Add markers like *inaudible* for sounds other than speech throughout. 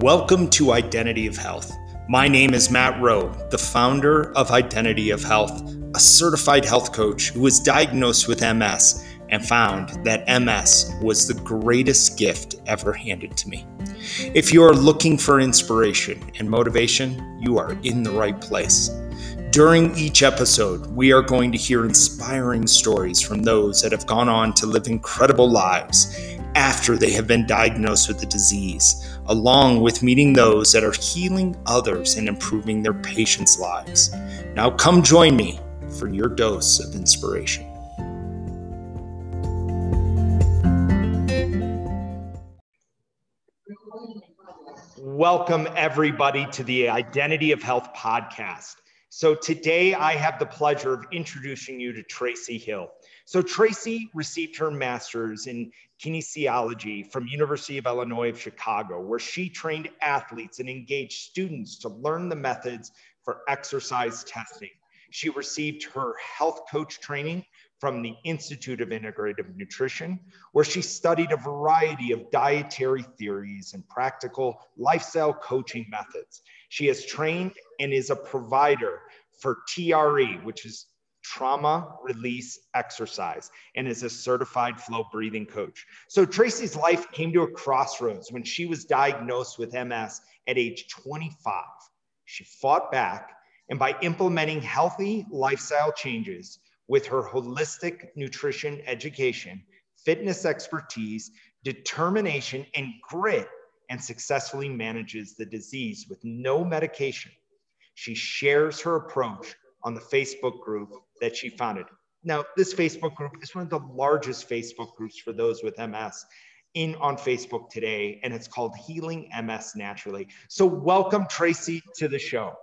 Welcome to Identity of Health. My name is Matt Rowe, the founder of Identity of Health, a certified health coach who was diagnosed with MS and found that MS was the greatest gift ever handed to me. If you are looking for inspiration and motivation, you are in the right place. During each episode, we are going to hear inspiring stories from those that have gone on to live incredible lives after they have been diagnosed with the disease, along with meeting those that are healing others and improving their patients' lives. Now, come join me for your dose of inspiration. Welcome, everybody, to the Identity of Health podcast. So, today I have the pleasure of introducing you to Tracy Hill. So Tracy received her master's in kinesiology from University of Illinois of Chicago, where she trained athletes and engaged students to learn the methods for exercise testing. She received her health coach training from the Institute of Integrative Nutrition, where she studied a variety of dietary theories and practical lifestyle coaching methods. She has trained and is a provider for TRE, which is trauma release exercise and is a certified flow breathing coach. So Tracy's life came to a crossroads when she was diagnosed with MS at age 25. She fought back and by implementing healthy lifestyle changes with her holistic nutrition education, fitness expertise, determination, and grit, and successfully manages the disease with no medication. She shares her approach on the Facebook group that she founded. Now, this Facebook group is one of the largest Facebook groups for those with MS in on Facebook today, and it's called Healing MS Naturally. So, welcome, Tracy, to the show.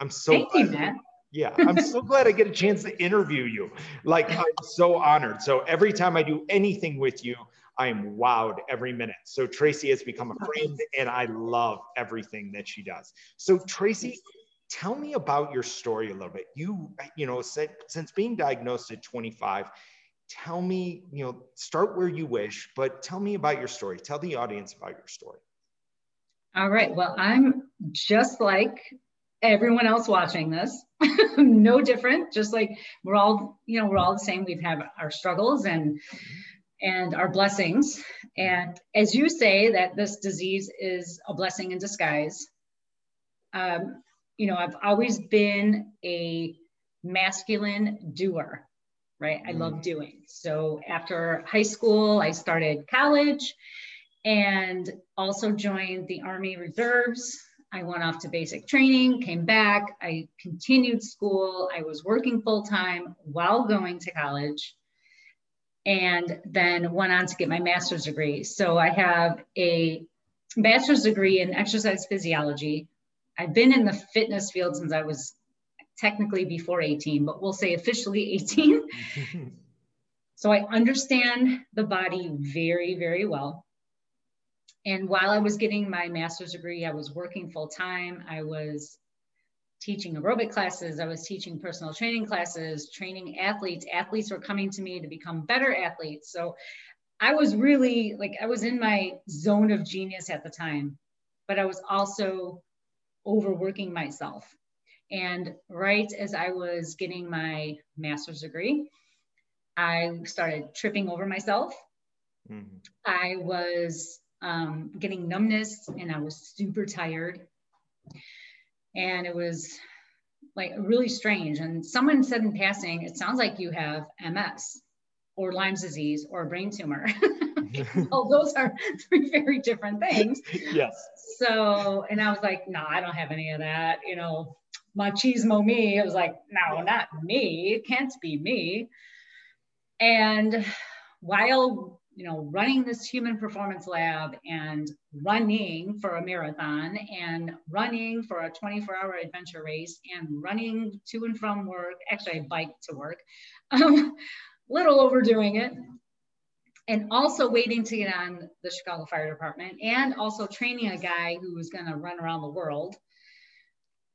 I'm so Thank you, Matt. *laughs* Yeah, I'm so glad I get a chance to interview you. Like, I'm so honored. So, every time I do anything with you, I am wowed every minute. So, Tracy has become a friend, and I love everything that she does. So, Tracy, tell me about your story a little bit. You, you know, said, since being diagnosed at 25, tell me, you know, start where you wish, but tell me about your story. Tell the audience about your story. All right. Well, I'm just like everyone else watching this, *laughs* no different. Just like we're all, you know, we're all the same. We've had our struggles and and our blessings. And as you say, that this disease is a blessing in disguise. Um, you know, I've always been a masculine doer, right? I love mm. doing. So after high school, I started college and also joined the Army Reserves. I went off to basic training, came back, I continued school. I was working full time while going to college and then went on to get my master's degree. So I have a bachelor's degree in exercise physiology I've been in the fitness field since I was technically before 18, but we'll say officially *laughs* 18. *laughs* so I understand the body very, very well. And while I was getting my master's degree, I was working full time. I was teaching aerobic classes, I was teaching personal training classes, training athletes. Athletes were coming to me to become better athletes. So I was really like, I was in my zone of genius at the time, but I was also overworking myself. And right as I was getting my master's degree, I started tripping over myself. Mm-hmm. I was um, getting numbness and I was super tired. And it was like really strange. And someone said in passing, it sounds like you have MS or Lyme's disease or a brain tumor. *laughs* *laughs* well, those are *laughs* three very different things. Yes. So, and I was like, no, I don't have any of that. You know, machismo me. It was like, no, not me. It can't be me. And while you know running this human performance lab and running for a marathon and running for a 24 hour adventure race and running to and from work actually i biked to work *laughs* um, little overdoing it and also waiting to get on the Chicago Fire Department and also training a guy who was going to run around the world.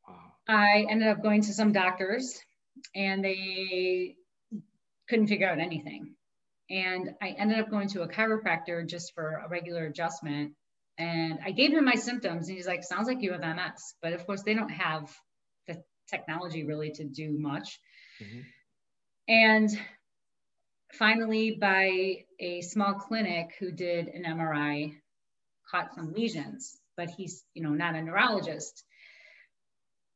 Wow. I ended up going to some doctors and they couldn't figure out anything. And I ended up going to a chiropractor just for a regular adjustment. And I gave him my symptoms, and he's like, "Sounds like you have MS." But of course, they don't have the technology really to do much. Mm-hmm. And finally, by a small clinic who did an MRI, caught some lesions, but he's, you know, not a neurologist.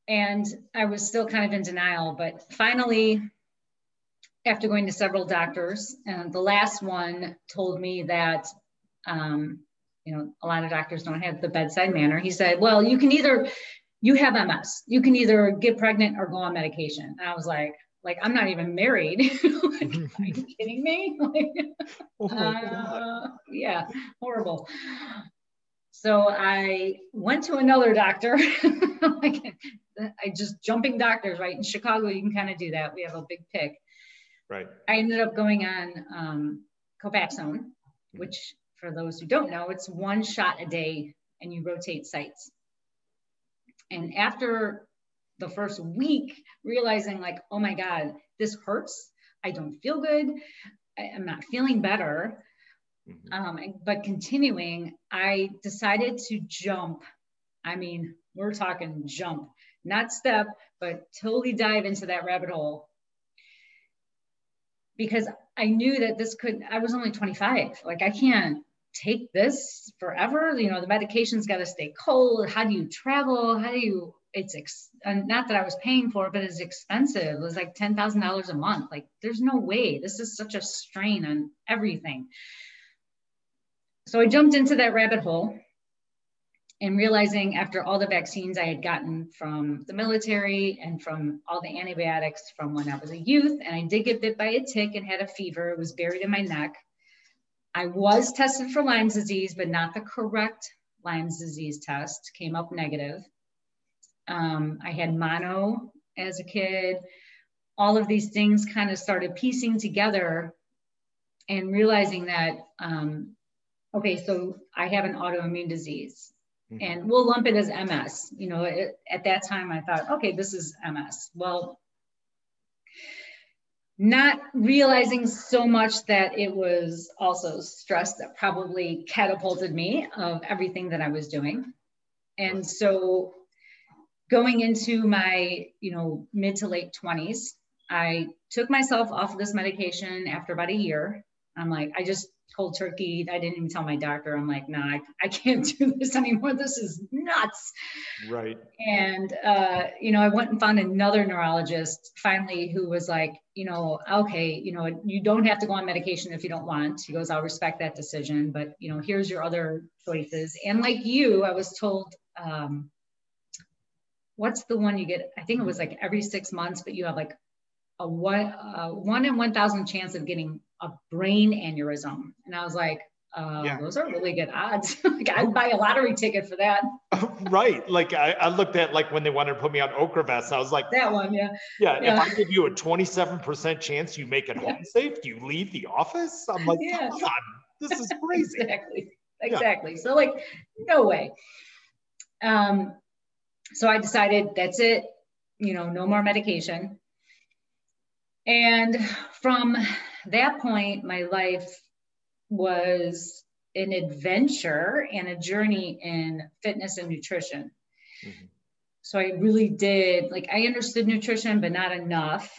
And I was still kind of in denial, but finally, after going to several doctors, and the last one told me that, um, you know, a lot of doctors don't have the bedside manner. He said, well, you can either, you have MS, you can either get pregnant or go on medication. And I was like, like I'm not even married. *laughs* like, are you *laughs* kidding me? *laughs* Like, oh uh, yeah, horrible. So I went to another doctor. like, I just jumping doctors, right? In Chicago, you can kind of do that. We have a big pick. Right. I ended up going on um, Copaxone, which for those who don't know, it's one shot a day and you rotate sites. And after the first week realizing like, oh my God, this hurts. I don't feel good. I, am not feeling better. Mm-hmm. Um, but continuing, I decided to jump. I mean, we're talking jump, not step, but totally dive into that rabbit hole because I knew that this could, I was only 25. Like, I can't take this forever. You know, the medication's got to stay cold. How do you travel? How do you it's ex- uh, not that I was paying for it, but it's expensive. It was like ten thousand dollars a month. Like, there's no way. This is such a strain on everything. So I jumped into that rabbit hole, and realizing after all the vaccines I had gotten from the military and from all the antibiotics from when I was a youth, and I did get bit by a tick and had a fever. It was buried in my neck. I was tested for Lyme's disease, but not the correct Lyme's disease test. Came up negative. Um, I had mono as a kid. All of these things kind of started piecing together and realizing that, um, okay, so I have an autoimmune disease. Mm-hmm. And we'll lump it as MS. You know, it, at that time I thought, okay, this is MS. Well, not realizing so much that it was also stress that probably catapulted me of everything that I was doing. And so going into my, you know, mid to late 20s, I took myself off of this medication after about a year. I'm like, I just cold turkey. I didn't even tell my doctor. I'm like, nah, I, I can't do this anymore. This is nuts. Right. And, uh, you know, I went and found another neurologist finally who was like, you know, okay, you know, you don't have to go on medication if you don't want. He goes, I'll respect that decision, but, you know, here's your other choices. And like you, I was told, um, what's the one you get? I think it was like every six months, but you have like a one, uh, one in 1,000 chance of getting a brain aneurysm. And I was like, uh, yeah. those are really good odds. *laughs* like I'd buy a lottery ticket for that. *laughs* right. Like I, I, looked at like when they wanted to put me on Ocrevus, I was like, that one, yeah. yeah. Yeah. If I give you a 27% chance you make it yeah. home *laughs* safe, do you leave the office? I'm like, yeah. come on, this is crazy. exactly. Exactly. So like, no way. Um, so I decided that's it, you know, no more medication. And from that point, my life was an adventure and a journey in fitness and nutrition. Mm-hmm. So I really did, like, I understood nutrition, but not enough.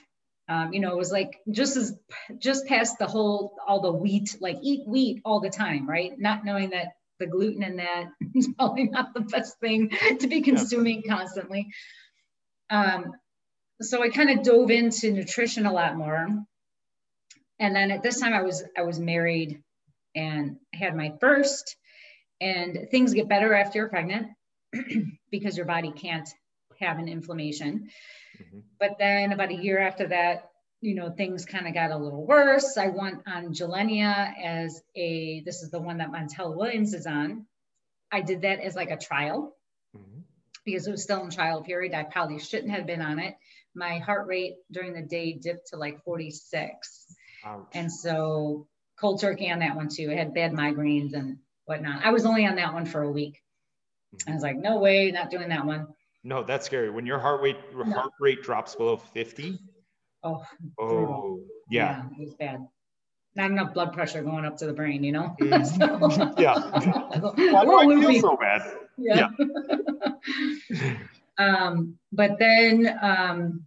Um, you know, it was like just as just past the whole all the wheat, like eat wheat all the time, right? Not knowing that the gluten in that *laughs* is probably not the best thing to be consuming yeah. constantly. Um, so I kind of dove into nutrition a lot more. And then at this time I was I was married and had my first and things get better after you're pregnant *clears throat* because your body can't have an inflammation. Mm-hmm. But then about a year after that, you know, things kind of got a little worse. I went on Gilenya as a, this is the one that Montel Williams is on. I did that as like a trial mm-hmm. because it was still in trial period. I probably shouldn't have been on it. My heart rate during the day dipped to like 46. Ouch. And so cold turkey on that one too. I had bad migraines and whatnot. I was only on that one for a week. Mm-hmm. I was like, no way, not doing that one. No, that's scary. When your heart rate no. heart rate drops below 50, Oh, oh yeah. yeah. It was bad. not enough blood pressure going up to the brain, you know? Mm-hmm. *laughs* so, *laughs* yeah. *laughs* Why do I feel so bad? Yeah. yeah. um, but then um,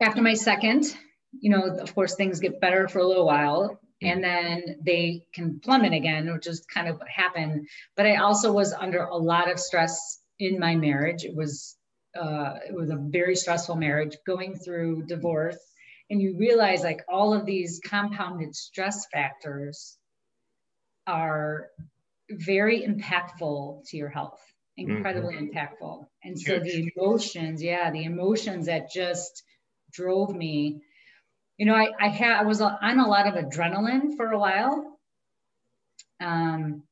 after my second, you know, of course, things get better for a little while and then they can plummet again, which is kind of what happened. But I also was under a lot of stress in my marriage. It was uh, it was a very stressful marriage, going through divorce, and you realize like all of these compounded stress factors are very impactful to your health incredibly mm-hmm. impactful and so the emotions yeah the emotions that just drove me you know, I, I had, I was on a lot of adrenaline for a while. Um,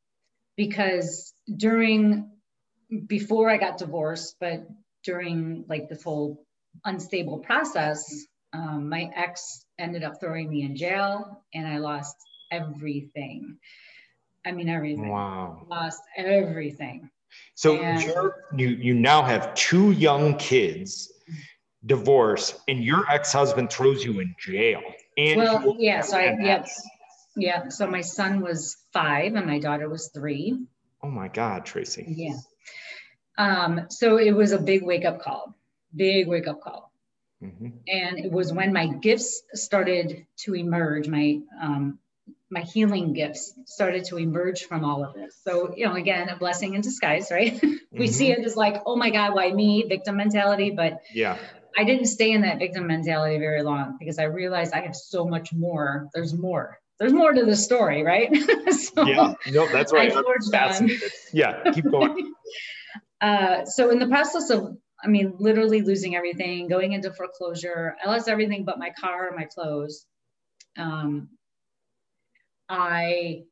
because during, before I got divorced, but during like this whole unstable process, um, my ex ended up throwing me in jail and I lost everything. I mean, everything. Wow. Lost everything. So and, you you now have two young kids divorce and your ex-husband throws you in jail and well yeah so i yep yeah so my son was five and my daughter was three. Oh my god tracy yeah um so it was a big wake-up call big wake-up call mm-hmm. and it was when my gifts started to emerge my um my healing gifts started to emerge from all of this. So, you know, again, a blessing in disguise, right? *laughs* we mm-hmm. see it as like, oh my God, why me? Victim mentality. But yeah, I didn't stay in that victim mentality very long because I realized I have so much more. There's more. There's more to the story, right? *laughs* so yeah, no, that's right. I'm fascinated. Yeah, keep going. *laughs* uh, so in the process of, I mean, literally losing everything, going into foreclosure, I lost everything but my car and my clothes. Um, I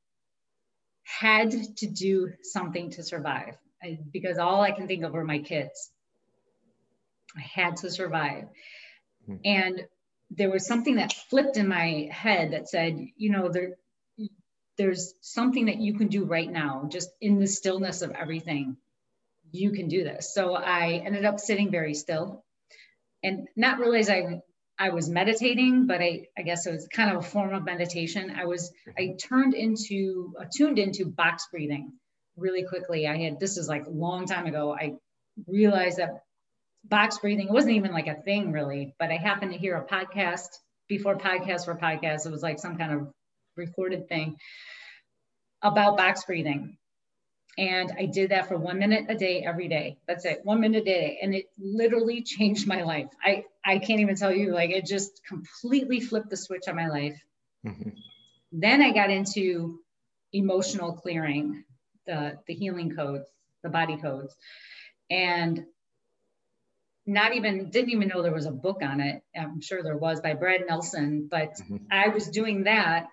had to do something to survive I, because all I can think of were my kids. I had to survive. Mm-hmm. And there was something that flipped in my head that said, you know, there there's something that you can do right now, just in the stillness of everything. You can do this. So I ended up sitting very still and not realize I I was meditating, but I, I guess it was kind of a form of meditation. I was I turned into uh, tuned into box breathing really quickly. I had this is like a long time ago. I realized that box breathing. Wasn't even like a thing really, but I happened to hear a podcast before podcasts were podcasts. It was like some kind of recorded thing about box breathing. And I did that for one minute a day every day. That's it, one minute a day. And it literally changed my life. I, I can't even tell you, like, it just completely flipped the switch on my life. Mm-hmm. Then I got into emotional clearing, the, the healing codes, the body codes. And not even didn't even know there was a book on it. I'm sure there was by Brad Nelson, but mm-hmm. I was doing that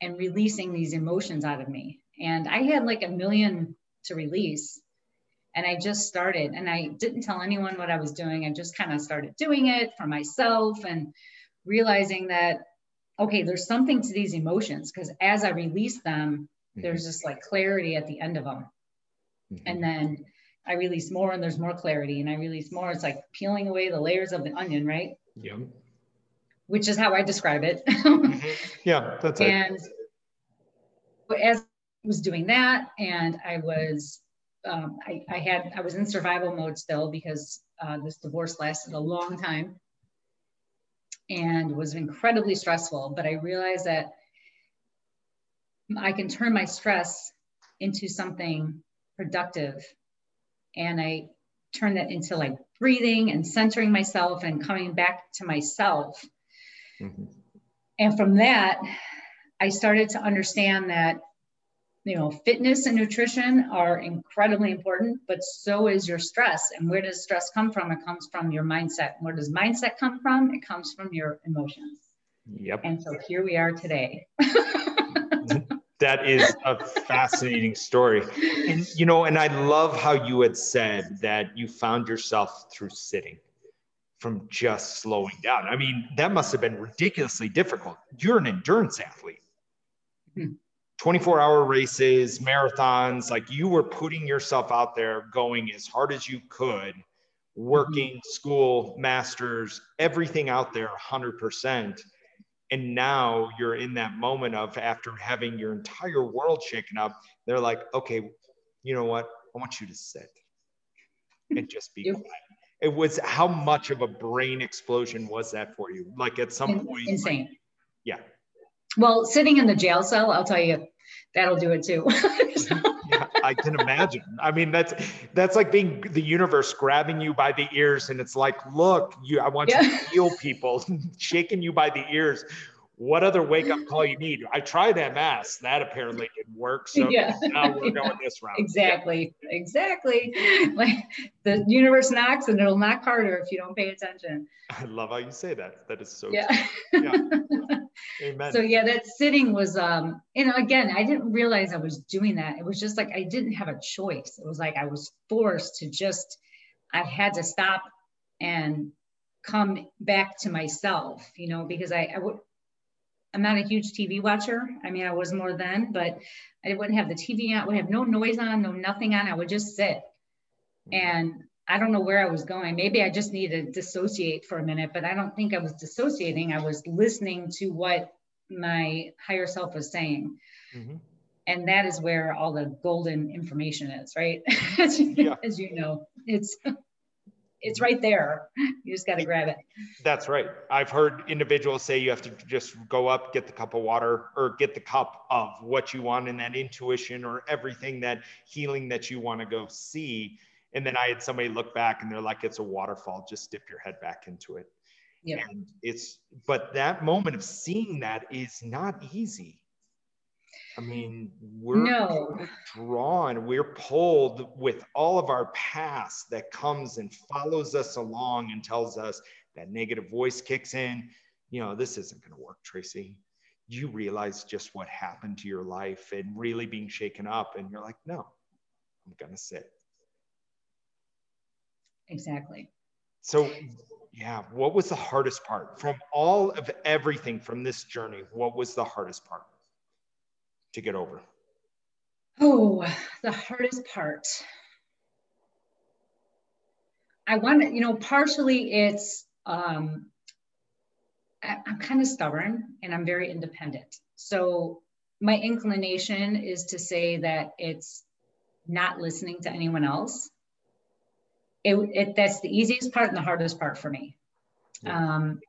and releasing these emotions out of me. And I had like a million to release. And I just started and I didn't tell anyone what I was doing. I just kind of started doing it for myself and realizing that, okay, there's something to these emotions because as I release them, mm-hmm. there's just like clarity at the end of them. Mm-hmm. And then I release more and there's more clarity and I release more. It's like peeling away the layers of the onion, right? Yeah. Which is how I describe it. *laughs* mm-hmm. Yeah, that's and it. And as was doing that and I was, um, I, I had, I was in survival mode still because uh, this divorce lasted a long time and was incredibly stressful. But I realized that I can turn my stress into something productive and I turned that into like breathing and centering myself and coming back to myself. Mm-hmm. And from that, I started to understand that you know fitness and nutrition are incredibly important but so is your stress and where does stress come from it comes from your mindset where does mindset come from it comes from your emotions yep and so here we are today *laughs* that is a fascinating story. And, you know, and I love how you had said that you found yourself through sitting from just slowing down. I mean, that must have been ridiculously difficult. You're an endurance athlete. Hmm. 24 hour races, marathons, like you were putting yourself out there going as hard as you could, working, mm-hmm. school, masters, everything out there 100%. And now you're in that moment of after having your entire world shaken up, they're like, okay, you know what? I want you to sit and just be *laughs* quiet. It was how much of a brain explosion was that for you? Like at some point, insane. Like, yeah. Well, sitting in the jail cell, I'll tell you, that'll do it too. *laughs* *laughs* yeah, I can imagine. I mean, that's that's like being the universe grabbing you by the ears, and it's like, look, you, I want yeah. you to heal people, *laughs* shaking you by the ears what other wake up call you need? I tried MS. That apparently didn't work. So yeah. now we're going this route. *laughs* Exactly. Yeah. Exactly. Like the universe knocks and it'll knock harder if you don't pay attention. *laughs* I love how you say that. That is so yeah. yeah. *laughs* Amen. So yeah, that sitting was um, you know, again, I didn't realize I was doing that. It was just like I didn't have a choice. It was like I was forced to just I had to stop and come back to myself, you know, because I, I would I'm not a huge TV watcher. I mean, I was more then, but I wouldn't have the TV on, I would have no noise on, no nothing on. I would just sit. And I don't know where I was going. Maybe I just needed to dissociate for a minute, but I don't think I was dissociating. I was listening to what my higher self was saying. Mm-hmm. And that is where all the golden information is, right? as, *laughs* yeah. as you know, it's it's right there. You just got to grab it. That's right. I've heard individuals say you have to just go up, get the cup of water, or get the cup of what you want and that intuition or everything that healing that you want to go see. And then I had somebody look back and they're like, it's a waterfall. Just dip your head back into it. Yeah. And it's, but that moment of seeing that is not easy. I mean, we're no. drawn, we're pulled with all of our past that comes and follows us along and tells us that negative voice kicks in. You know, this isn't going to work, Tracy. You realize just what happened to your life and really being shaken up. And you're like, no, I'm going to sit. Exactly. So, yeah, what was the hardest part from all of everything from this journey? What was the hardest part? To get over? Oh, the hardest part. I want to, you know, partially it's, um, I, I'm kind of stubborn and I'm very independent. So my inclination is to say that it's not listening to anyone else. It, it that's the easiest part and the hardest part for me. Yeah. Um,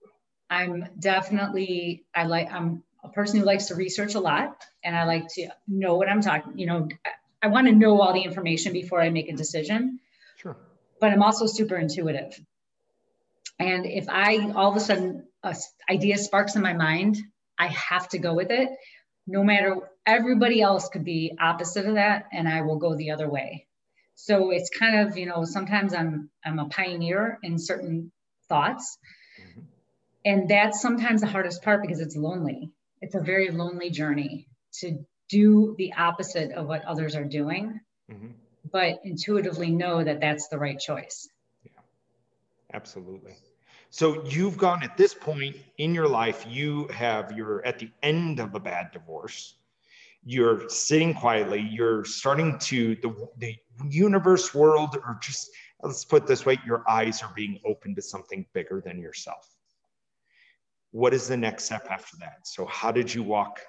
I'm definitely I like I'm a person who likes to research a lot and I like to know what I'm talking, you know, I want to know all the information before I make a decision. Sure. But I'm also super intuitive. And if I all of a sudden a idea sparks in my mind, I have to go with it. No matter everybody else could be opposite of that, and I will go the other way. So it's kind of, you know, sometimes I'm I'm a pioneer in certain thoughts. Mm-hmm. And that's sometimes the hardest part because it's lonely it's a very lonely journey to do the opposite of what others are doing, mm-hmm. but intuitively know that that's the right choice. Yeah, absolutely. So you've gone at this point in your life, you have, you're at the end of a bad divorce. You're sitting quietly, you're starting to, the, the universe world, or just let's put this way, your eyes are being open to something bigger than yourself what is the next step after that? So, how did you walk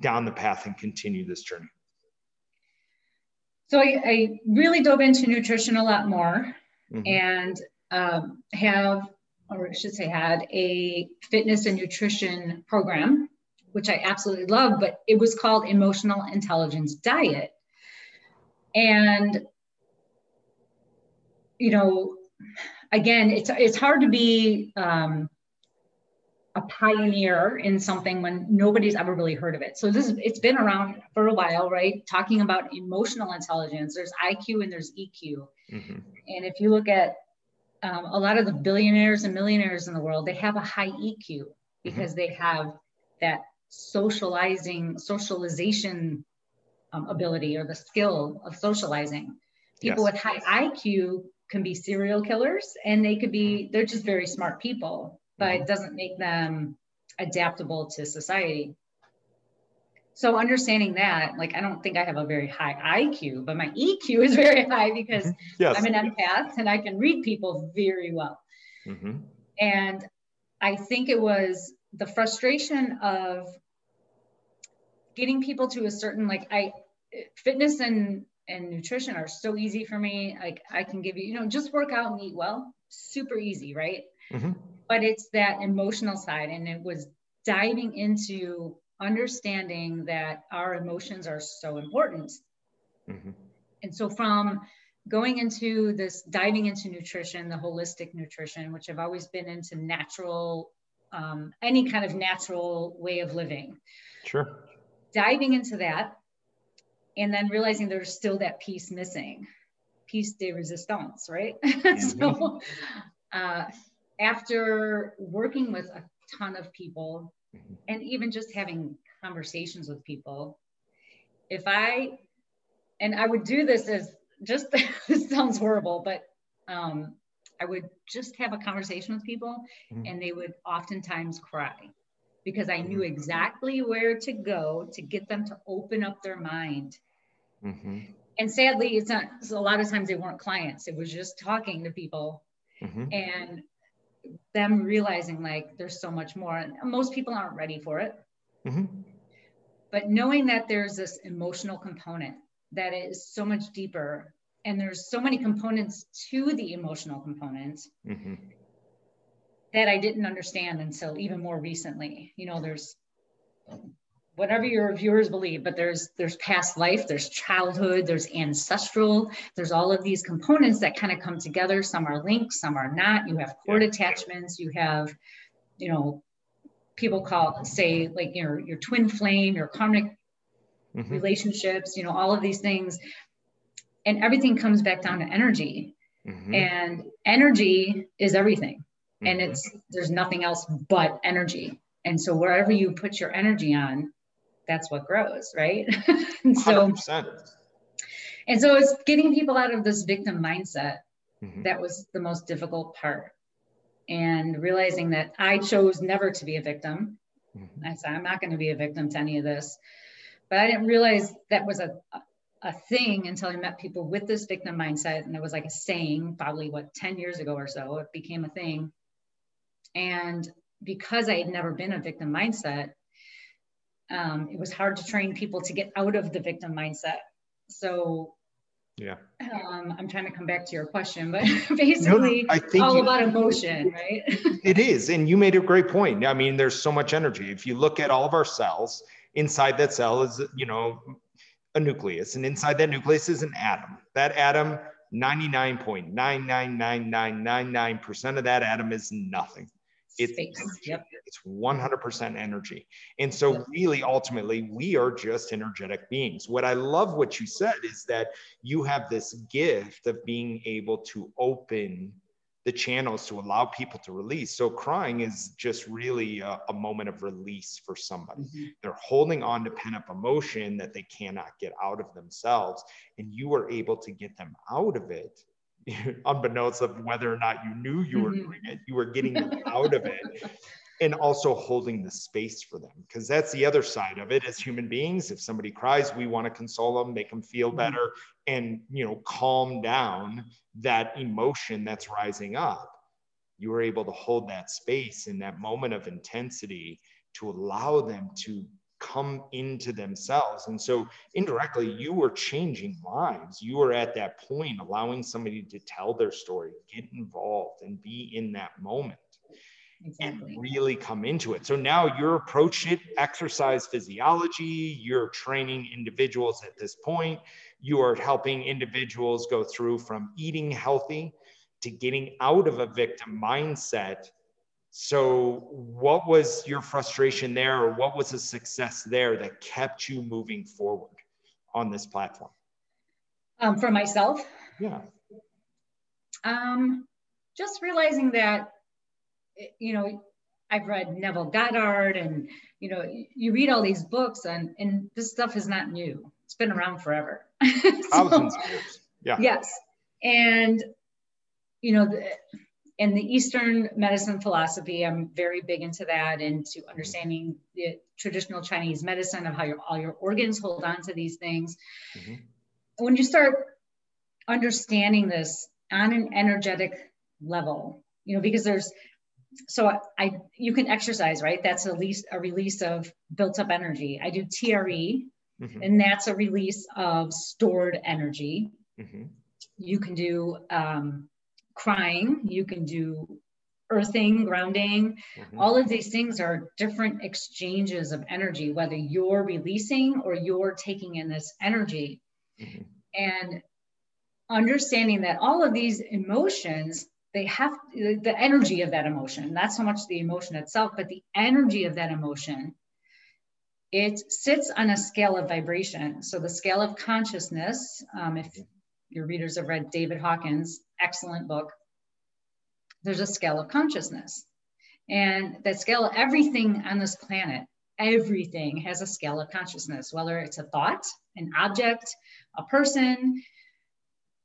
down the path and continue this journey? So, I, I really dove into nutrition a lot more mm-hmm. and um, have, or I should say, had a fitness and nutrition program, which I absolutely love, but it was called Emotional Intelligence Diet. And, you know, again, it's, it's hard to be, um, a pioneer in something when nobody's ever really heard of it. So this it's been around for a while, right? Talking about emotional intelligence. There's IQ and there's EQ. Mm-hmm. And if you look at um, a lot of the billionaires and millionaires in the world, they have a high EQ because mm-hmm. they have that socializing, socialization um, ability or the skill of socializing. People yes. with high IQ can be serial killers and they could be, they're just very smart people but it doesn't make them adaptable to society. So understanding that, like I don't think I have a very high IQ, but my EQ *laughs* is very high because mm-hmm. yes. I'm an empath and I can read people very well. Mm-hmm. And I think it was the frustration of getting people to a certain like I fitness and and nutrition are so easy for me. Like I can give you, you know, just work out and eat well, super easy, right? Mm-hmm. But it's that emotional side, and it was diving into understanding that our emotions are so important. Mm-hmm. And so from going into this diving into nutrition the holistic nutrition which i've always been into natural um, any kind of natural way of living sure diving into that and then realizing there's still that piece missing piece de resistance right *laughs* mm-hmm. so uh, after working with a ton of people and even just having conversations with people if i and i would do this as just *laughs* this sounds horrible, but um, I would just have a conversation with people mm-hmm. and they would oftentimes cry because I knew mm-hmm. exactly where to go to get them to open up their mind. Mm-hmm. And sadly, it's not a lot of times they weren't clients, it was just talking to people mm-hmm. and them realizing like there's so much more. And most people aren't ready for it. Mm-hmm. But knowing that there's this emotional component that is so much deeper and there's so many components to the emotional component mm-hmm. that i didn't understand until even more recently you know there's whatever your viewers believe but there's there's past life there's childhood there's ancestral there's all of these components that kind of come together some are linked some are not you have cord attachments you have you know people call say like your your twin flame your karmic mm-hmm. relationships, you know, all of these things. And everything comes back down to energy. Mm-hmm. And energy is everything. Mm-hmm. And it's there's nothing else but energy. And so wherever you put your energy on, that's what grows, right? *laughs* and so 100%. and so it's getting people out of this victim mindset mm-hmm. that was the most difficult part and realizing that i chose never to be a victim mm-hmm. i said i'm not going to be a victim to any of this but I didn't realize that was a, a thing until I met people with this victim mindset. And it was like a saying, probably what, 10 years ago or so, it became a thing. And because I had never been a victim mindset, um, it was hard to train people to get out of the victim mindset. So yeah. Um, I'm trying to come back to your question, but *laughs* basically, no, I think all you, about emotion, right? *laughs* it is. And you made a great point. I mean, there's so much energy. If you look at all of our cells, inside that cell is, you know, a nucleus. And inside that nucleus is an atom. That atom, 99.999999% of that atom is nothing. It's, yep. it's 100% energy. And so, really, ultimately, we are just energetic beings. What I love what you said is that you have this gift of being able to open the channels to allow people to release. So crying is just really a, a moment of release for somebody. Mm-hmm. They're holding on to pent up emotion that they cannot get out of themselves. And you are able to get them out of it, *laughs* unbeknownst of whether or not you knew you were mm-hmm. doing it, you were getting them *laughs* out of it. And also holding the space for them, because that's the other side of it. As human beings, if somebody cries, we want to console them, make them feel mm-hmm. better, and you know, calm down that emotion that's rising up, you were able to hold that space in that moment of intensity to allow them to come into themselves. And so indirectly, you were changing lives. You were at that point, allowing somebody to tell their story, get involved, and be in that moment. Exactly. and really come into it. So now you're approaching it, exercise physiology, you're training individuals at this point, you are helping individuals go through from eating healthy to getting out of a victim mindset. So, what was your frustration there, or what was a success there that kept you moving forward on this platform? Um, for myself? Yeah. Um, just realizing that, you know, I've read Neville Goddard and, you know, you read all these books and, and this stuff is not new. It's been around forever. *laughs* Thousands of years. Yeah. Yes. And, you know, the, in the Eastern medicine philosophy, I'm very big into that and to understanding the traditional Chinese medicine of how your, all your organs hold on to these things. Mm-hmm. When you start understanding this on an energetic level, you know, because there's so I, you can exercise, right? That's a release, a release of built up energy. I do TRE, mm-hmm. and that's a release of stored energy. Mm-hmm. You can do um, crying. You can do earthing, grounding. Mm-hmm. All of these things are different exchanges of energy, whether you're releasing or you're taking in this energy. Mm-hmm. And understanding that all of these emotions they have the energy of that emotion not so much the emotion itself but the energy of that emotion it sits on a scale of vibration so the scale of consciousness um, if your readers have read david hawkins excellent book there's a scale of consciousness and that scale everything on this planet everything has a scale of consciousness whether it's a thought an object a person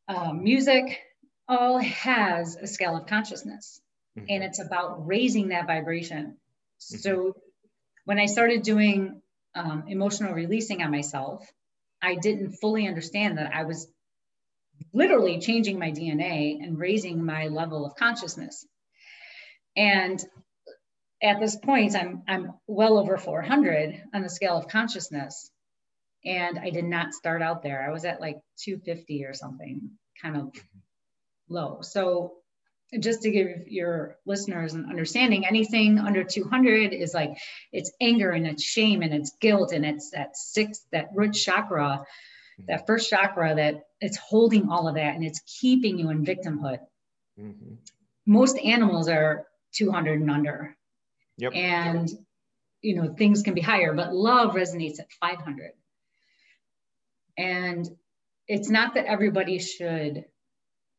um, music all has a scale of consciousness mm-hmm. and it's about raising that vibration mm-hmm. so when i started doing um, emotional releasing on myself i didn't fully understand that i was literally changing my dna and raising my level of consciousness and at this point i'm i'm well over 400 on the scale of consciousness and i did not start out there i was at like 250 or something kind of low. So just to give your listeners an understanding, anything under 200 is like it's anger and it's shame and it's guilt and it's that sixth, that root chakra. That first chakra that it's holding all of that and it's keeping you in victimhood. Mm-hmm. Most animals are 200 and under. Yep. And you know things can be higher, but love resonates at 500. And it's not that everybody should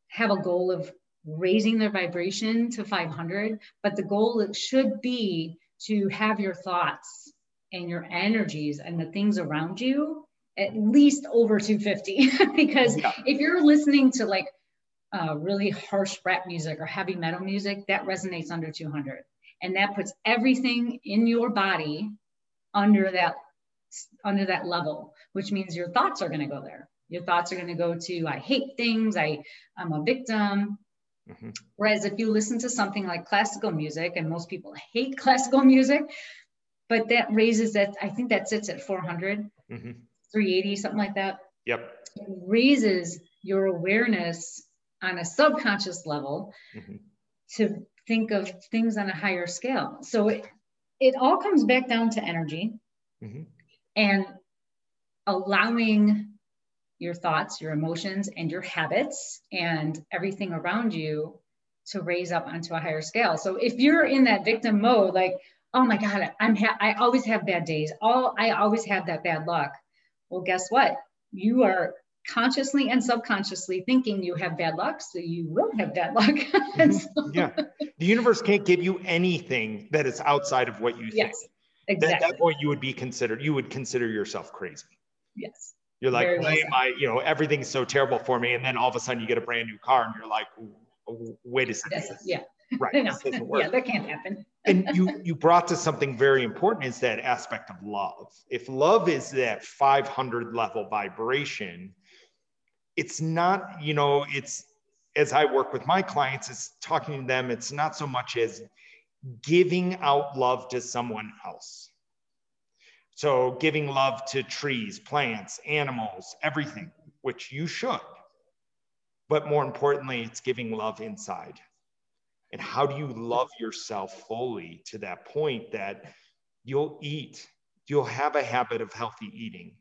have a goal of raising their vibration to 500, but the goal should be to have your thoughts and your energies and the things around you at least over 250. *laughs* because yeah. if you're listening to like uh, really harsh rap music or heavy metal music, that resonates under 200. And that puts everything in your body under that under that level, which means your thoughts are going to go there. Your thoughts are going to go to, I hate things, I, I'm a victim. Mm-hmm. Whereas if you listen to something like classical music, and most people hate *laughs* classical music, but that raises that, I think that sits at 400, mm-hmm. 380, something like that. Yep. It raises your awareness on a subconscious level mm-hmm. to think of things on a higher scale. So it, it all comes back down to energy mm-hmm. and allowing your thoughts, your emotions, and your habits and everything around you to raise up onto a higher scale. So if you're in that victim mode, like, oh my God, I'm ha- I always have bad days. All I always have that bad luck. Well, guess what? You are consciously and subconsciously thinking you have bad luck, so you will have bad luck. *laughs* mm-hmm. Yeah. The universe can't give you anything that is outside of what you yes, think. Exactly. At that point, you would be considered, you would consider yourself crazy. Yes. You're like, Very why am I, you know, everything's so terrible for me. And then all of a sudden you get a brand new car and you're like, wait a second. yeah. Right. *laughs* no. Yeah, that can't happen. And *laughs* you you brought to something very important is that aspect of love. If love is that 500 level vibration, it's not, you know, it's as I work with my clients, it's talking to them, it's not so much as giving out love to someone else so, giving love to trees, plants, animals, everything, which you should. But more importantly, it's giving love inside. And how do you mm-hmm. love yourself fully to that point that you'll eat, you'll have a habit of healthy eating,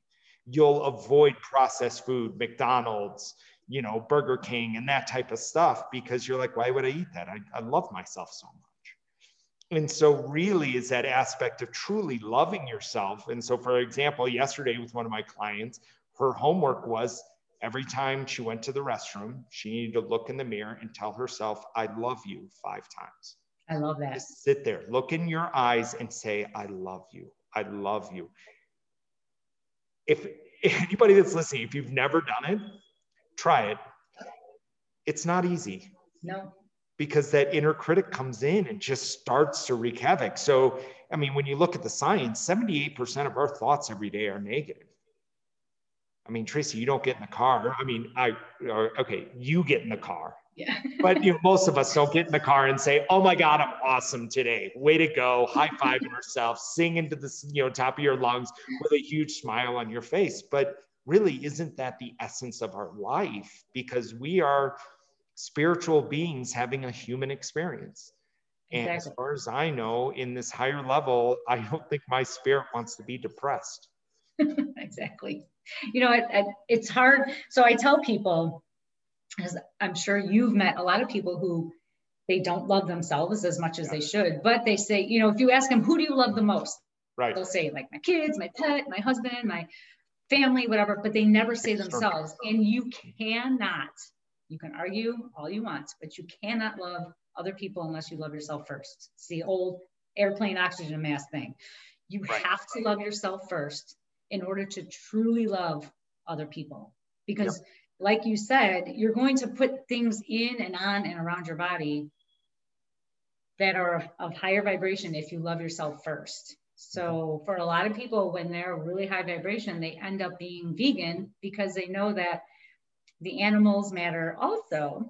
you'll avoid processed food, McDonald's, you know, Burger King, and that type of stuff because you're like, why would I eat that? I, I love myself so much. And so really is that aspect of truly loving yourself. And so for example yesterday with one of my clients her homework was every time she went to the restroom she needed to look in the mirror and tell herself i love you five times. I love that. Just sit there look in your eyes and say i love you. I love you. If *laughs* anybody that's listening if you've never done it try it. It's not easy. No. Because that inner critic comes in and just starts to wreak havoc. So, I mean, when you look at the science, 78% of our thoughts every day are negative. I mean, Tracy, you don't get in the car. I mean, I, or, okay, you get in the car. Yeah. *laughs* but you know, most of us don't get in the car and say, "Oh my God, I'm awesome today! Way to go!" High fiving *laughs* yourself, sing into the you know top of your lungs with a huge smile on your face. But really, isn't that the essence of our life? Because we are spiritual beings having a human experience. And exactly. as far as I know, in this higher level, I don't think my spirit wants to be depressed. *laughs* exactly. You know, it, it, it's hard. So I tell people, as I'm sure you've met a lot of people who they don't love themselves as much as yeah. they should, but they say, you know, if you ask them, who do you love the most? Right. They'll say, like, my kids, my pet, my husband, my family, whatever, but they never say themselves. And you cannot, you can argue all you want, but you cannot love other people unless you love yourself first. It's the old airplane oxygen mask thing. You right. have to love yourself first in order to truly love other people. Because, yep. like you said, you're going to put things in and on and around your body that are of higher vibration if you love yourself first. So, mm-hmm. for a lot of people, when they're really high vibration, they end up being vegan because they know that the animals matter also.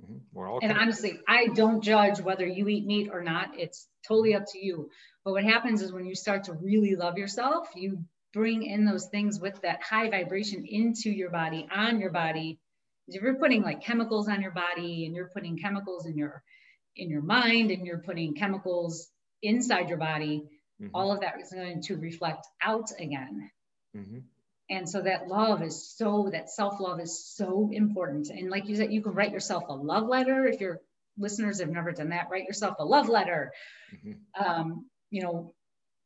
Mm-hmm. and honestly, I don't judge whether you eat meat or not. It's totally up to you. But what happens is when you start to really love yourself, you bring in those things with that high vibration into your body, on your body. If you're putting like chemicals on your body and you're putting chemicals in your in your mind and you're putting chemicals inside your body, mm-hmm. all of that is going to reflect out again. Mm-hmm. And so that love is so, that self love is so important. And like you said, you can write yourself a love letter. If your listeners have never done that, write yourself a love letter. Mm-hmm. Um, you know,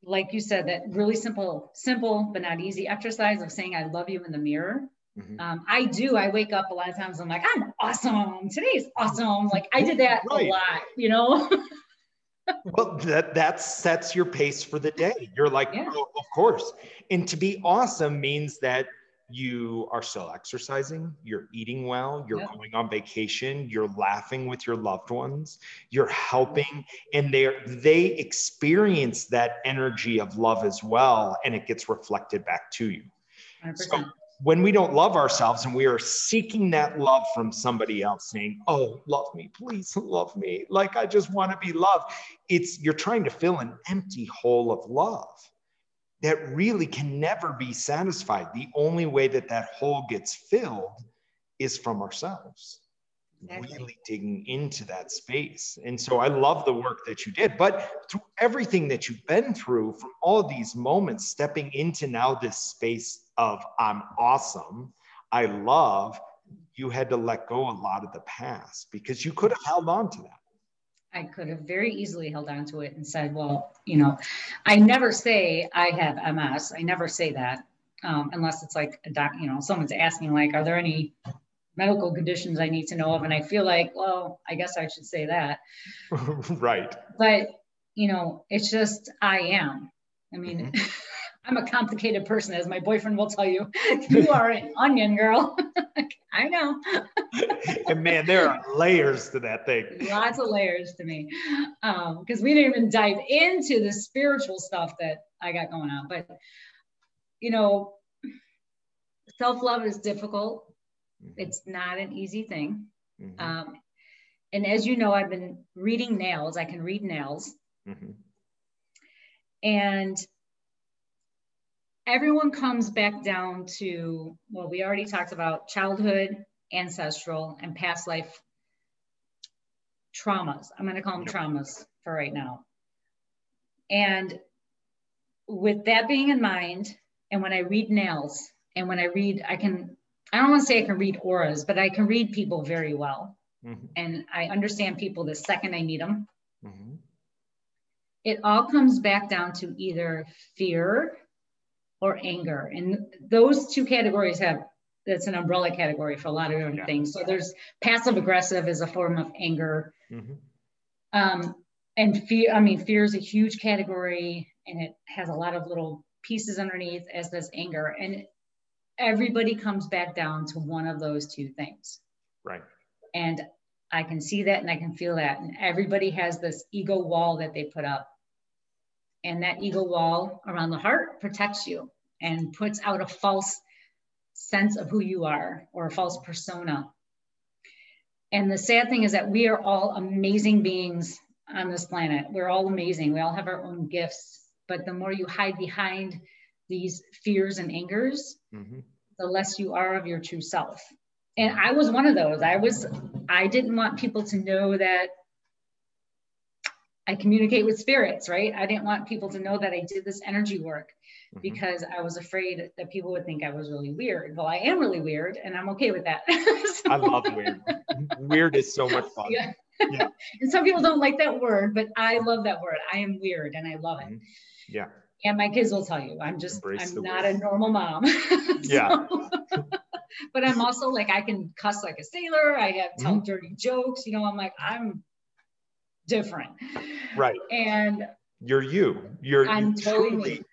like you said, that really simple, simple but not easy exercise of saying I love you in the mirror. Mm-hmm. Um, I do. I wake up a lot of times. I'm like, I'm awesome. Today's awesome. Like I did that right. a lot, you know. *laughs* well, that that sets your pace for the day. You're like, yeah. oh, of course. And to be awesome means that you are still exercising, you're eating well, you're yep. going on vacation, you're laughing with your loved ones, you're helping, and they they experience that energy of love as well, and it gets reflected back to you. 100%. So when we don't love ourselves and we are seeking that love from somebody else saying oh love me please *laughs* love me like i just want to be loved it's you're trying to fill an empty hole of love that really can never be satisfied. The only way that that hole gets filled is from ourselves. Exactly. Really digging into that space. And so I love the work that you did. But through everything that you've been through, from all these moments, stepping into now this space of I'm awesome, I love, you had to let go a lot of the past because you could have held on to that. I could have very easily held on to it and said, well, you know, I never say I have MS. I never say that um, unless it's like a doc, you know, someone's asking like, are there any medical conditions I need to know of? And I feel like, well, I guess I should say that. *laughs* right. But, you know, it's just, I am. I mean, mm-hmm. *laughs* I'm a complicated person, as my boyfriend will tell you. *laughs* You are an onion girl. *laughs* I know. *laughs* and man, there are layers to that thing. Lots of layers to me. Because um, we didn't even dive into the spiritual stuff that I got going on. But, you know, self love is difficult, mm-hmm. it's not an easy thing. Mm-hmm. Um, and as you know, I've been reading nails, I can read nails. Mm-hmm. And everyone comes back down to well we already talked about childhood ancestral and past life traumas. I'm going to call them traumas for right now. And with that being in mind and when i read nails and when i read i can i don't want to say i can read auras but i can read people very well. Mm-hmm. and i understand people the second i meet them mm-hmm. it all comes back down to either fear or anger. And those two categories have that's an umbrella category for a lot of different yeah. things. So there's passive aggressive is a form of anger. Mm-hmm. Um, and fear, I mean, fear is a huge category and it has a lot of little pieces underneath, as does anger. And everybody comes back down to one of those two things. Right. And I can see that and I can feel that. And everybody has this ego wall that they put up and that ego wall around the heart protects you and puts out a false sense of who you are or a false persona. And the sad thing is that we are all amazing beings on this planet. We're all amazing. We all have our own gifts. But the more you hide behind these fears and angers, mm-hmm. the less you are of your true self. And I was one of those. I was, I didn't want people to know that I communicate with spirits, right? I didn't want people to know that I did this energy work mm-hmm. because I was afraid that people would think I was really weird. Well, I am really weird and I'm okay with that. so, *laughs* I love weird. weird is so much fun. Yeah. yeah. *laughs* and some people don't like that word, but I love that word. I am weird and I love it. Mm-hmm. Yeah. And my kids will tell you, I'm just, Embrace I'm not weird. a normal mom. *laughs* yeah. but I'm also like, I can cuss like a sailor. I have tell mm-hmm. dirty jokes. You know, I'm like, I'm different. Right. And you're you. You're, I'm you're totally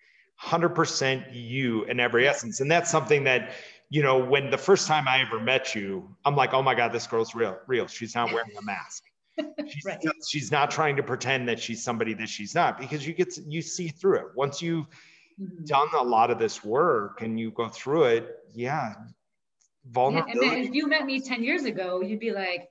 100% you in every essence. And that's something that, you know, when the first time I ever met you, I'm like, oh my God, this girl's real, real. She's not wearing a mask. *laughs* She's, right. not, she's not trying to pretend that she's somebody that she's not because you get you see through it. Once you've mm-hmm. done a lot of this work and you go through it, yeah, vulnerability. Yeah, if you met me 10 years ago, you'd be like,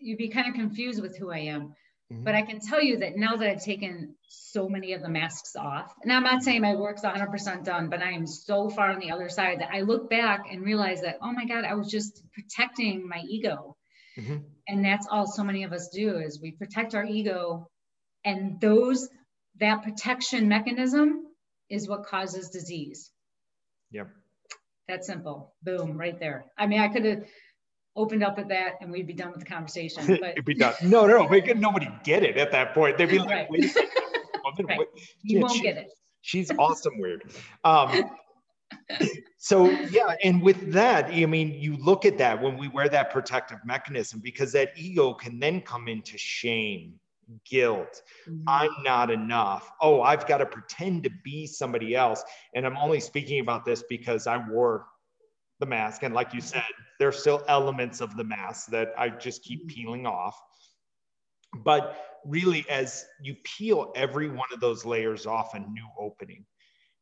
you'd be kind of confused with who I am. Mm-hmm. But I can tell you that now that I've taken so many of the masks off, and I'm not saying my work's 100% done, but I am so far on the other side that I look back and realize that, oh my God, I was just protecting my ego. Mm-hmm. And that's all so many of us do is we protect our ego. And those, that protection mechanism is what causes disease. Yep. That's simple. Boom, right there. I mean, I could have opened up at that and we'd be done with the conversation. *laughs* But It'd be done. No, no, no. Could, nobody get it at that point. They'd be like, right. wait second. *laughs* right. You yeah, won't she, get it. She's awesome weird. Um, *laughs* so yeah, and with that, I mean, you look at that when we wear that protective mechanism because that ego can then come into shame, guilt. Mm-hmm. I'm not enough. Oh, I've got to pretend to be somebody else. And I'm only speaking about this because I wore the mask. And like you said, there's still elements of the mask that I just keep mm-hmm. peeling off. But really, as you peel every one of those layers off, a new opening.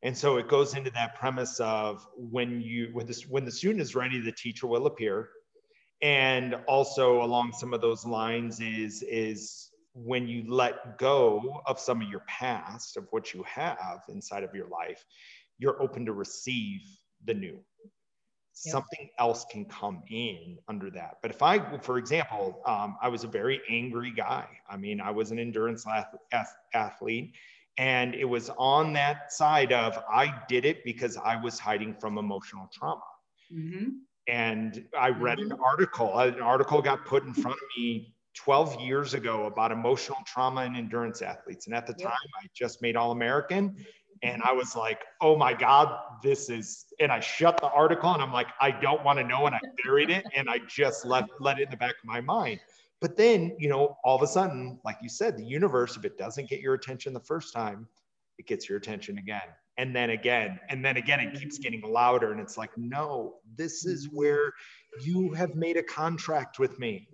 And so it goes into that premise of when you when this when the student is ready, the teacher will appear. And also along some of those lines is is when you let go of some of your past, of what you have inside of your life, you're open to receive the new something else can come in under that. But if I, for example, um, I was a very angry guy. I mean, I was an endurance athlete. And it was on that side of I did it because I was hiding from emotional trauma. Mm-hmm. And I read mm-hmm. an article, an article got put in front of me 12 years ago about emotional trauma and endurance athletes. And at the time, I just made All American and mm-hmm. I was like, oh my God, this is, and I shut the article and I'm like, I don't want to know. And I buried it and I just left, *laughs* let it in the back of my mind. But then, you know, all of a sudden, like you said, the universe, if it doesn't get your attention the first time, it gets your attention again and then again and then again it keeps mm-hmm. getting louder and it's like no this is mm-hmm. where you have made a contract with me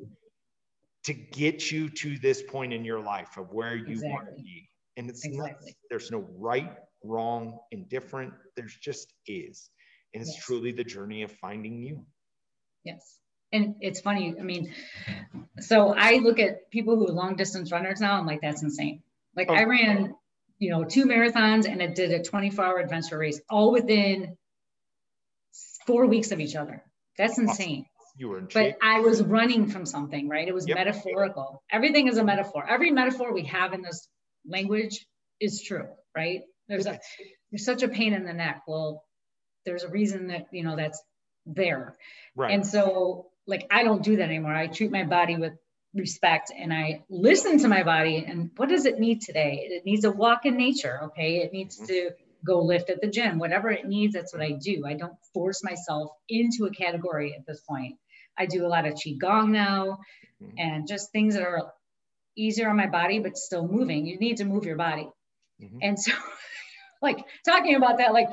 to get you to this point in your life of where you exactly. want to be and it's exactly. not there's no right wrong, indifferent. There's just is. And it's yes. truly the journey of finding you. Yes. And it's funny. I mean, so I look at people who are long distance runners now. I'm like, that's insane. Like oh. I ran, you know, two marathons and I did a 24 hour adventure race all within four weeks of each other. That's insane. You were in shape. But I was running from something, right? It was yep. metaphorical. Everything is a metaphor. Every metaphor we have in this language is true, right? There's a there's such a pain in the neck. Well, there's a reason that you know that's there. Right. And so like I don't do that anymore. I treat my body with respect and I listen to my body and what does it need today? It needs a walk in nature, okay? It needs mm-hmm. to go lift at the gym, whatever it needs, that's what I do. I don't force myself into a category at this point. I do a lot of qigong now mm-hmm. and just things that are easier on my body but still moving. You need to move your body. Mm-hmm. And so *laughs* like talking about that, like,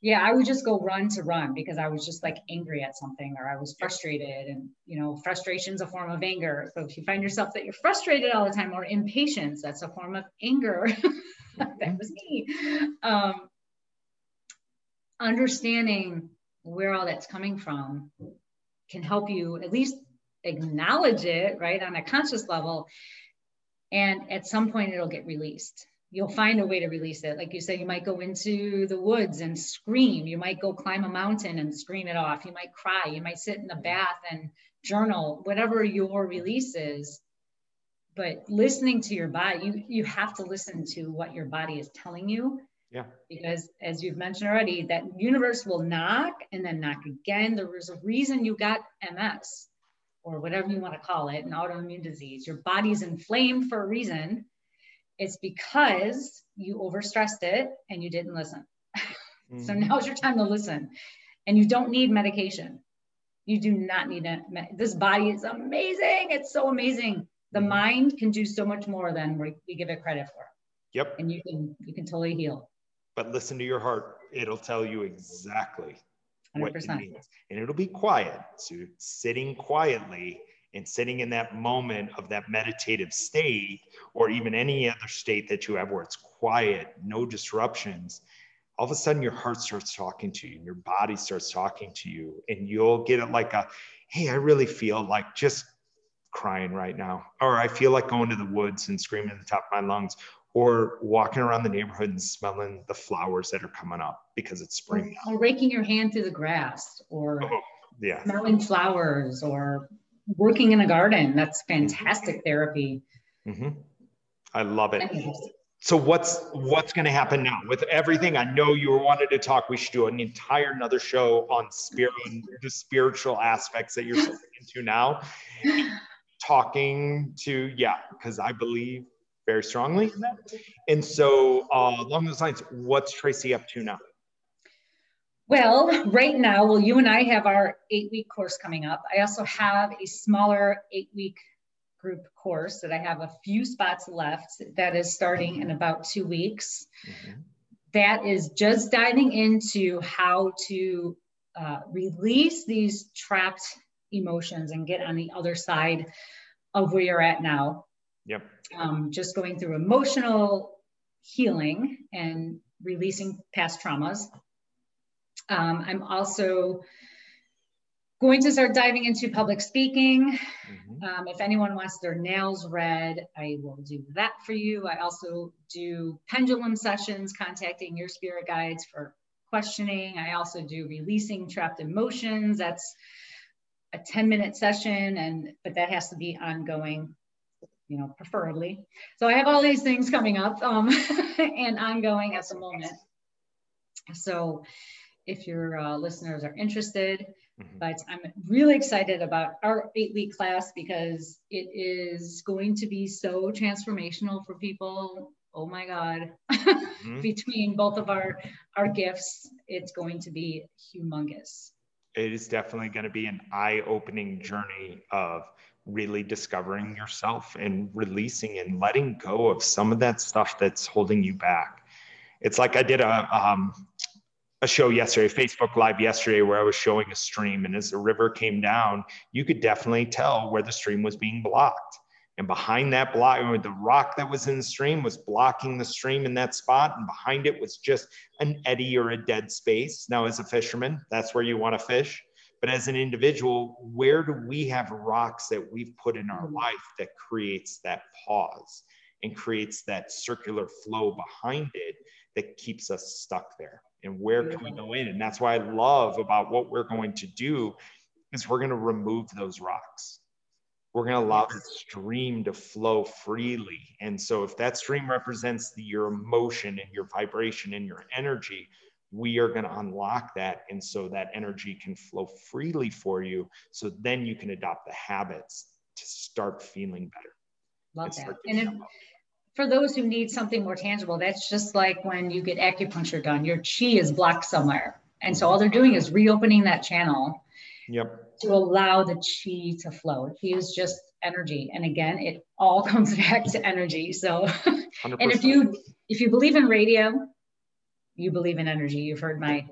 yeah, I would just go run to run because I was just like angry at something or I was frustrated. And, you know, frustration is a form of anger. So if you find yourself that you're frustrated all the time or impatience, that's a form of anger. *laughs* that was me. Um, understanding where all that's coming from can help you at least acknowledge it, right, on a conscious level. And at some point, it'll get released. You'll find a way to release it. Like you said, you might go into the woods and scream. You might go climb a mountain and scream it off. You might cry. You might sit in the bath and journal, whatever your release is. But listening to your body, you, you have to listen to what your body is telling you yeah. Because as you've mentioned already, that universe will knock and then knock again. There was a reason you got MS or whatever you want to call it, an autoimmune disease. Your body's inflamed for a reason. It's because you overstressed it and you didn't listen. Mm-hmm. *laughs* so now's your time to listen. And you don't need medication. You do not need it. This body is amazing. It's so amazing. The mm-hmm. mind can do so much more than we give it credit for. Yep. And you can you can totally heal but listen to your heart. It'll tell you exactly 100%. what it means. And it'll be quiet. So sitting quietly and sitting in that moment of that meditative state, or even any other state that you have where it's quiet, no disruptions, all of a sudden your heart starts talking to you and your body starts talking to you. And you'll get it like a, hey, I really feel like just crying right now. Or I feel like going to the woods and screaming at the top of my lungs or walking around the neighborhood and smelling the flowers that are coming up because it's spring. Or, or raking your hand through the grass or oh, yeah. smelling flowers or working in a garden. That's fantastic mm-hmm. therapy. Mm-hmm. I love it. So what's what's going to happen now with everything? I know you wanted to talk. We should do an entire another show on spirit, the spiritual aspects that you're *laughs* into now. Talking to yeah, because I believe very strongly. In that. And so, uh, along those lines, what's Tracy up to now? Well, right now, well, you and I have our eight week course coming up. I also have a smaller eight week group course that I have a few spots left that is starting in about two weeks. Mm-hmm. That is just diving into how to uh, release these trapped emotions and get on the other side of where you're at now. Yep. Um, just going through emotional healing and releasing past traumas. Um, I'm also going to start diving into public speaking. Mm-hmm. Um, if anyone wants their nails read, I will do that for you. I also do pendulum sessions, contacting your spirit guides for questioning. I also do releasing trapped emotions. That's a 10 minute session and but that has to be ongoing you know, preferably. So I have all these things coming up um, *laughs* and ongoing at the moment. So if your uh, listeners are interested, mm-hmm. but I'm really excited about our eight week class because it is going to be so transformational for people. Oh my God. mm-hmm. *laughs* Between both of our, our gifts, it's going to be humongous. It is definitely going to be an eye opening journey of really discovering yourself and releasing and letting go of some of that stuff that's holding you back. It's like I did a um, a show yesterday, Facebook Live yesterday, where I was showing a stream, and as the river came down, you could definitely tell where the stream was being blocked. And behind that block, the rock that was in the stream was blocking the stream in that spot, and behind it was just an eddy or a dead space. Now, as a fisherman, that's where you want to fish but as an individual, where do we have rocks that we've put in our mm-hmm. life that creates that pause and creates that circular flow behind it that keeps us stuck there? And where can we go in? And that's why I love about what we're going to do is we're going to remove those rocks. We're going to allow the stream to flow freely. And so if that stream represents the, your emotion and your vibration and your energy, we are going to unlock that. And so that energy can flow freely for you. So then you can adopt the habits to start feeling better. Love that. and if, for those who need something more tangible that's just like when you get acupuncture done your chi is blocked somewhere. And so all they're doing is reopening that channel yep. to allow the chi to flow. Chi is just energy. And again it all *laughs* comes back to energy. So 100%. and if you if you believe in radio you believe in energy. You've heard my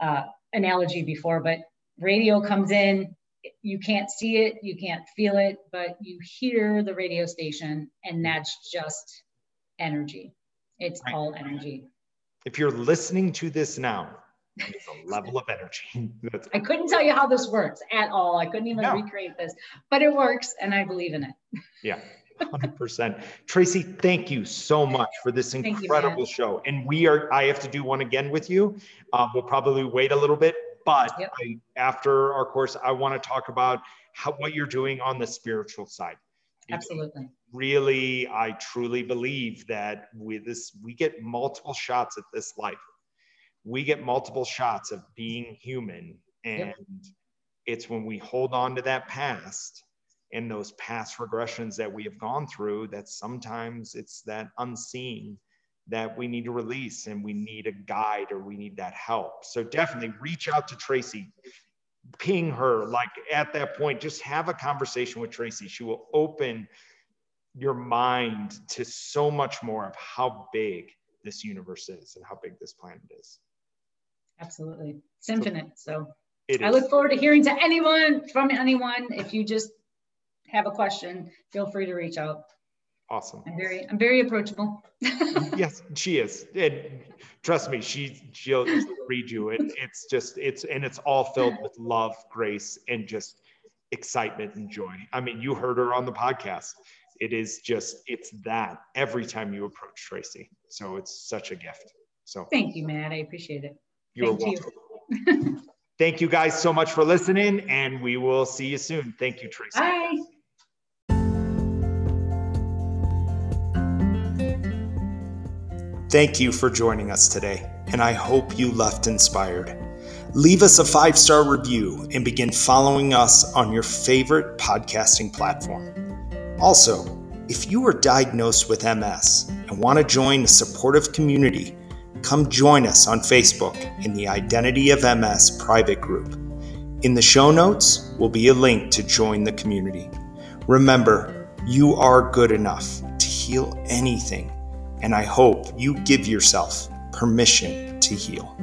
uh, analogy before, but radio comes in, you can't see it, you can't feel it, but you hear the radio station, and that's just energy. It's right. all energy. If you're listening to this now, *laughs* It's a level of energy. *laughs* I couldn't tell you how this works at all. I couldn't even no. recreate this, but it works and I believe in it. *laughs* Yeah. 100%. Tracy, thank you so much for this incredible you, show. And we are, I have to do one again with you. Uh, we'll probably wait a little bit, but yep. I, after our course, I want to talk about how, what you're doing on the spiritual side. Absolutely. Really, I truly believe that with this, we get multiple shots at this life. We get multiple shots of being human. And yep. it's when we hold on to that past and those past regressions that we have gone through that sometimes it's that unseen that we need to release and we need a guide or we need that help. So definitely reach out to Tracy, ping her, like at that point, just have a conversation with Tracy. She will open your mind to so much more of how big this universe is and how big this planet is. Absolutely. It's infinite. So, so I look forward to hearing to anyone from anyone. If you just have a question, feel free to reach out. Awesome. I'm very, I'm very approachable. *laughs* yes, she is. And trust me, she she'll, read you. It, it's just it's and it's all filled with love, grace, and just excitement and joy. I mean, you heard her on the podcast. It is just it's that every time you approach Tracy. So it's such a gift. So thank you, Matt. I appreciate it. You're Thank welcome. You. Thank you guys so much for listening, and we will see you soon. Thank you, Tracy. Bye. Thank you for joining us today, and I hope you left inspired. Leave us a five star review and begin following us on your favorite podcasting platform. Also, if you are diagnosed with MS and want to join a supportive community, come join us on Facebook in the Identity of MS private group. In the show notes will be a link to join the community. Remember, you are good enough to heal anything and I hope you give yourself permission to heal.